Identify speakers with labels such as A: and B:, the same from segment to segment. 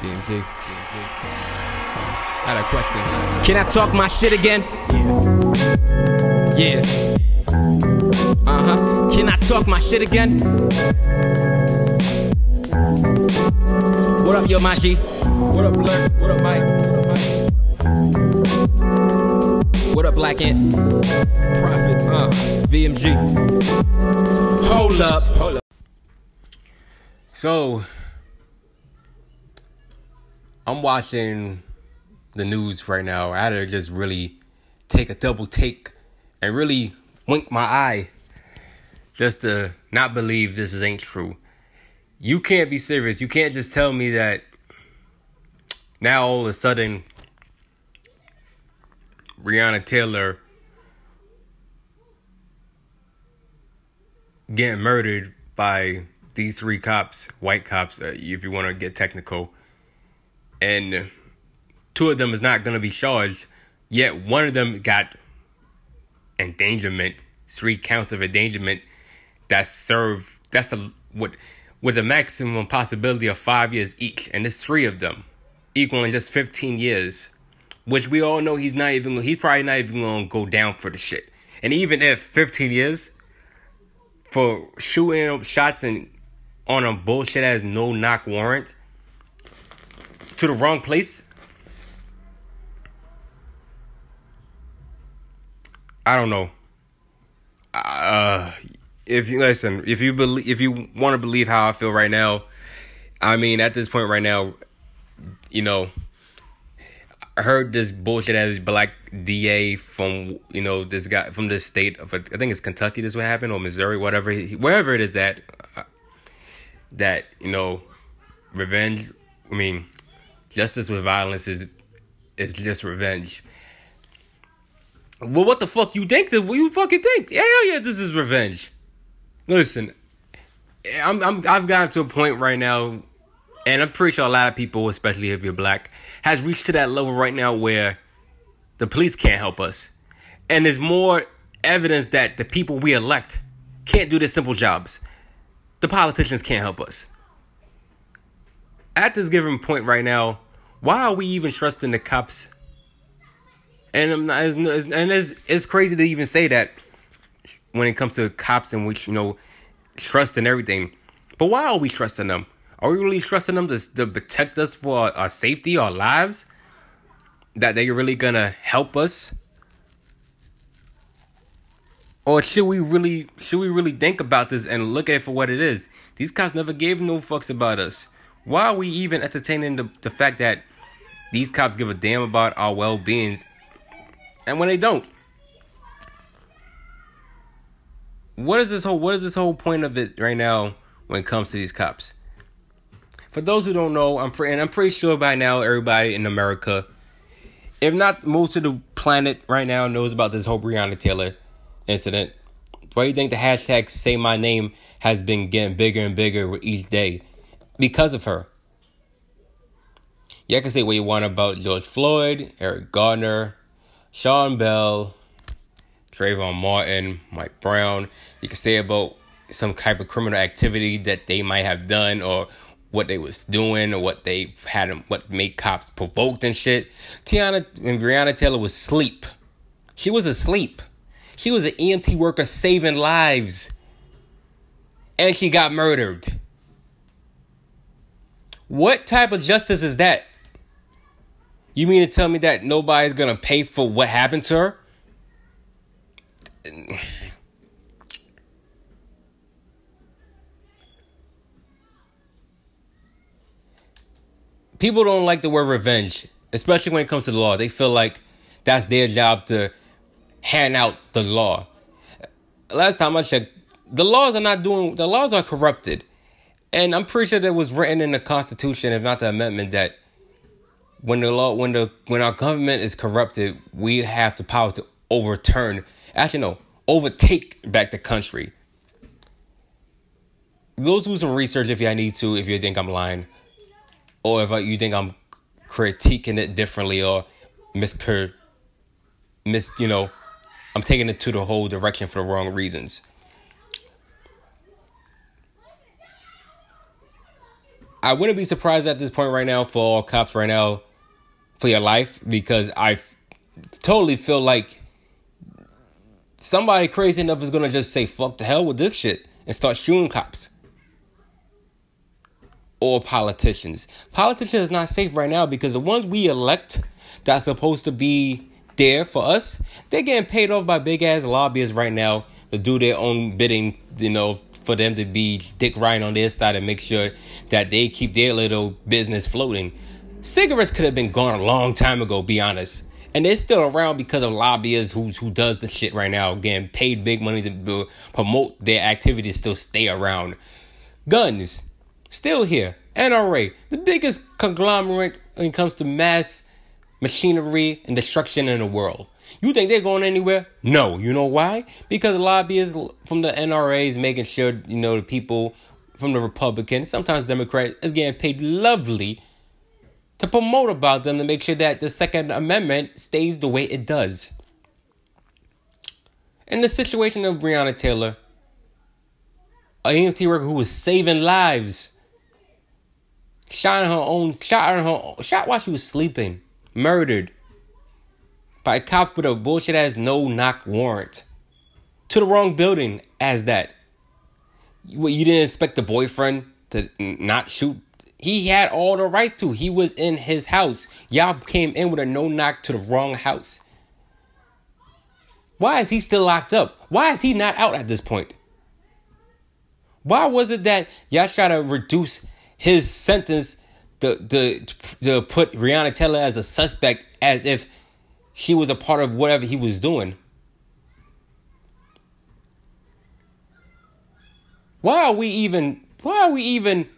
A: BMG. I had a question.
B: Can I talk my shit again? Yeah. Uh huh. Can I talk my shit again? What up, yo, Maji?
A: What up, Blur? What up, Mike? What up, Mike?
B: What up, Black Ant?
A: Prophet.
B: Uh, VMG. Hold up.
A: Hold up.
C: So, I'm watching the news right now. I had to just really take a double take and really wink my eye just to not believe this ain't true. You can't be serious. You can't just tell me that now all of a sudden Breonna Taylor getting murdered by these three cops, white cops, uh, if you want to get technical, and two of them is not going to be charged. Yet one of them got endangerment, three counts of endangerment that serve. That's the what with a maximum possibility of five years each, and there's three of them, equaling just fifteen years. Which we all know he's not even. He's probably not even going to go down for the shit. And even if fifteen years for shooting up shots and on a bullshit as no knock warrant to the wrong place. I don't know. Uh, if you listen, if you believe, if you want to believe how I feel right now, I mean, at this point right now, you know, I heard this bullshit as black DA from you know this guy from the state of I think it's Kentucky. This what happened or Missouri, whatever, wherever it is that uh, that you know, revenge. I mean, justice with violence is is just revenge. Well, what the fuck you think? What you fucking think? Hell yeah, this is revenge. Listen, I'm I'm I've gotten to a point right now, and I'm pretty sure a lot of people, especially if you're black, has reached to that level right now where the police can't help us, and there's more evidence that the people we elect can't do their simple jobs. The politicians can't help us. At this given point right now, why are we even trusting the cops? And not, and it's, it's crazy to even say that when it comes to cops and which you know trust and everything. But why are we trusting them? Are we really trusting them to, to protect us for our, our safety, our lives? That they're really gonna help us? Or should we really should we really think about this and look at it for what it is? These cops never gave no fucks about us. Why are we even entertaining the, the fact that these cops give a damn about our well beings and when they don't? What is this whole what is this whole point of it right now when it comes to these cops? For those who don't know, I'm pre- and I'm pretty sure by now everybody in America, if not most of the planet right now, knows about this whole Breonna Taylor incident. Why do you think the hashtag say my name has been getting bigger and bigger with each day? Because of her. You can say what you want about George Floyd, Eric Garner, Sean Bell, Trayvon Martin, Mike Brown. You can say about some type of criminal activity that they might have done or what they was doing or what they had what made cops provoked and shit. Tiana and Breonna Taylor was asleep. She was asleep. She was an EMT worker saving lives. And she got murdered. What type of justice is that? You mean to tell me that nobody's gonna pay for what happened to her? People don't like the word revenge, especially when it comes to the law. They feel like that's their job to hand out the law. Last time I checked, the laws are not doing, the laws are corrupted. And I'm pretty sure that was written in the Constitution, if not the amendment, that when the law, when the when our government is corrupted, we have the power to overturn. Actually, no, overtake back the country. Go do some research if you need to, if you think I'm lying, or if you think I'm critiquing it differently or miscur, mis, you know, I'm taking it to the whole direction for the wrong reasons. I wouldn't be surprised at this point right now for all cops right now for your life because I f- totally feel like somebody crazy enough is gonna just say fuck the hell with this shit and start shooting cops or politicians. Politicians is not safe right now because the ones we elect that's supposed to be there for us, they're getting paid off by big ass lobbyists right now to do their own bidding, you know, for them to be Dick Ryan on their side and make sure that they keep their little business floating. Cigarettes could have been gone a long time ago, be honest. And they're still around because of lobbyists who who does the shit right now, getting paid big money to promote their activities, still stay around. Guns, still here. NRA, the biggest conglomerate when it comes to mass machinery and destruction in the world. You think they're going anywhere? No. You know why? Because lobbyists from the NRA is making sure, you know, the people from the Republicans, sometimes Democrats, is getting paid lovely to promote about them to make sure that the Second Amendment stays the way it does. In the situation of Breonna Taylor, a EMT worker who was saving lives, shot her own, shot her, shot while she was sleeping, murdered by cops with a bullshit ass no knock warrant to the wrong building as that. What you didn't expect the boyfriend to not shoot? He had all the rights to. He was in his house. Y'all came in with a no knock to the wrong house. Why is he still locked up? Why is he not out at this point? Why was it that y'all try to reduce his sentence to, to, to put Breonna Taylor as a suspect as if she was a part of whatever he was doing. Why are we even why are we even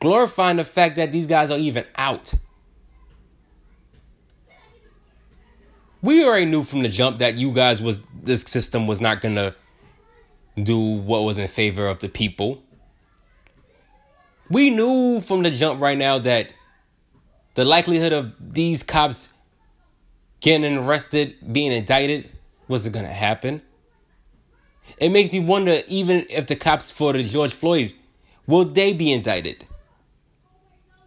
C: glorifying the fact that these guys are even out? We already knew from the jump that you guys was this system was not gonna do what was in favor of the people. We knew from the jump right now that the likelihood of these cops getting arrested, being indicted, wasn't going to happen. It makes me wonder even if the cops for the George Floyd, will they be indicted?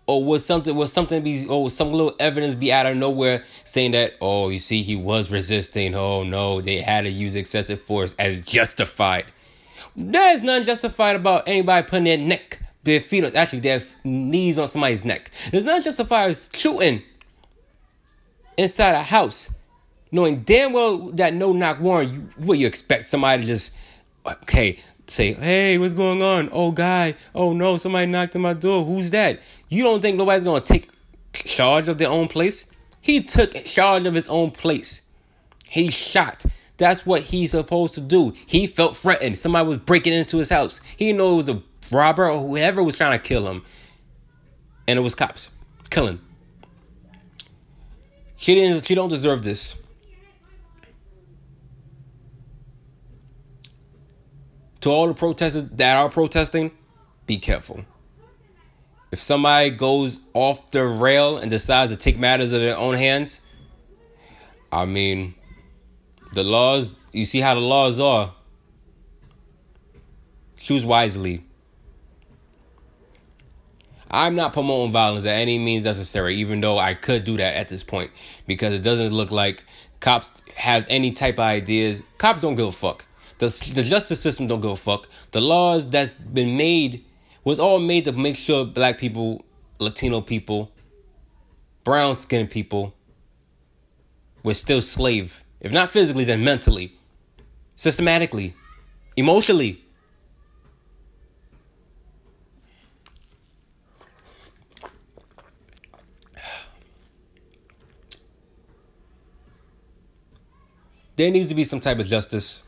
C: Or was something was something be or some little evidence be out of nowhere saying that oh you see he was resisting oh no they had to use excessive force as justified. There is none justified about anybody putting their neck, their feet, actually their knees on somebody's neck. There's none justified shooting inside a house, knowing damn well that no knock warrant, you, what you expect somebody to just, okay, say, hey, what's going on? Oh, guy, oh no, somebody knocked on my door. Who's that? You don't think nobody's gonna take charge of their own place? He took charge of his own place. He shot. That's what he's supposed to do. He felt threatened. Somebody was breaking into his house. He knew it was a robber or whoever was trying to kill him. And it was cops killing. She didn't. She don't deserve this. To all the protesters that are protesting, be careful. If somebody goes off the rail and decides to take matters in their own hands, I mean, the laws. You see how the laws are. Choose wisely. I'm not promoting violence at any means necessary, even though I could do that at this point because it doesn't look like cops has any type of ideas. Cops don't give a fuck. The, the justice system don't give a fuck. The laws that's been made was all made to make sure black people, Latino people, brown skinned people were still slave. If not physically, then mentally, systematically, emotionally. There needs to be some type of justice.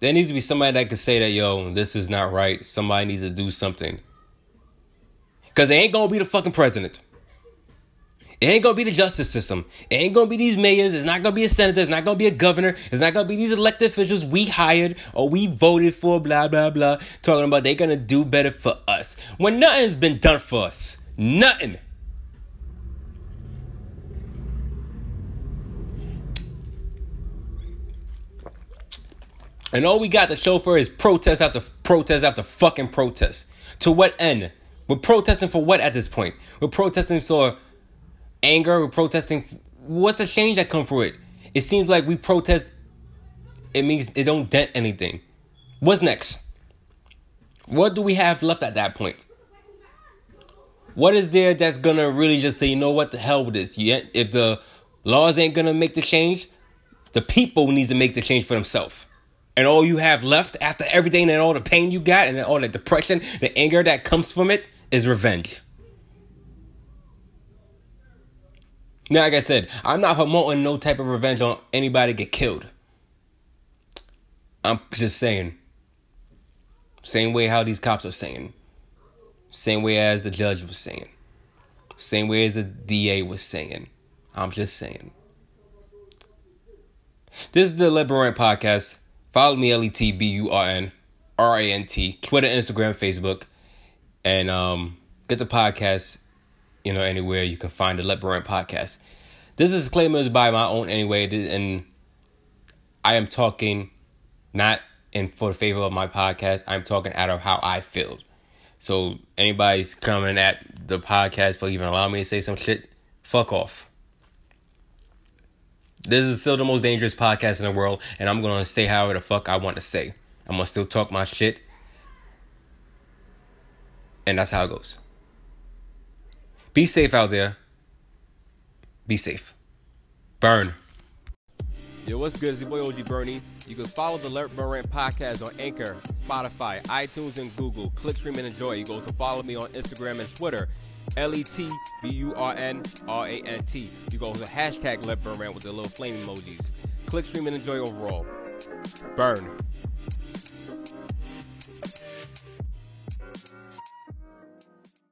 C: There needs to be somebody that can say that, yo, this is not right. Somebody needs to do something. Because it ain't going to be the fucking president. It ain't gonna be the justice system. It ain't gonna be these mayors. It's not gonna be a senator. It's not gonna be a governor. It's not gonna be these elected officials we hired or we voted for, blah, blah, blah, talking about they're gonna do better for us. When nothing's been done for us. Nothing. And all we got to show for is protest after protest after fucking protest. To what end? We're protesting for what at this point? We're protesting for anger. We're protesting. What's the change that come for it? It seems like we protest. It means it don't dent anything. What's next? What do we have left at that point? What is there that's gonna really just say, you know what, the hell with this? You, if the laws ain't gonna make the change, the people needs to make the change for themselves. And all you have left after everything and all the pain you got and all the depression, the anger that comes from it is revenge. Now, like I said, I'm not promoting no type of revenge on anybody get killed. I'm just saying. Same way how these cops are saying. Same way as the judge was saying. Same way as the DA was saying. I'm just saying. This is the Let podcast. Follow me, L E T B U R N R A N T, Twitter, Instagram, Facebook, and um, get the podcast, you know, anywhere you can find the Let podcast. This disclaimer is by my own anyway, and I am talking not in for the favor of my podcast. I'm talking out of how I feel. So anybody's coming at the podcast for even allowing me to say some shit, fuck off. This is still the most dangerous podcast in the world, and I'm gonna say however the fuck I want to say. I'm gonna still talk my shit, and that's how it goes. Be safe out there. Be safe. Burn. Yo, what's good? It's your boy OG Bernie. You can follow the Let Burn Rant podcast on Anchor, Spotify, iTunes, and Google. Click, stream, and enjoy. You can also follow me on Instagram and Twitter. L E T B U R N R A N T. You go to the hashtag Let Burn Rant with the little flame emojis. Click, stream, and enjoy overall. Burn.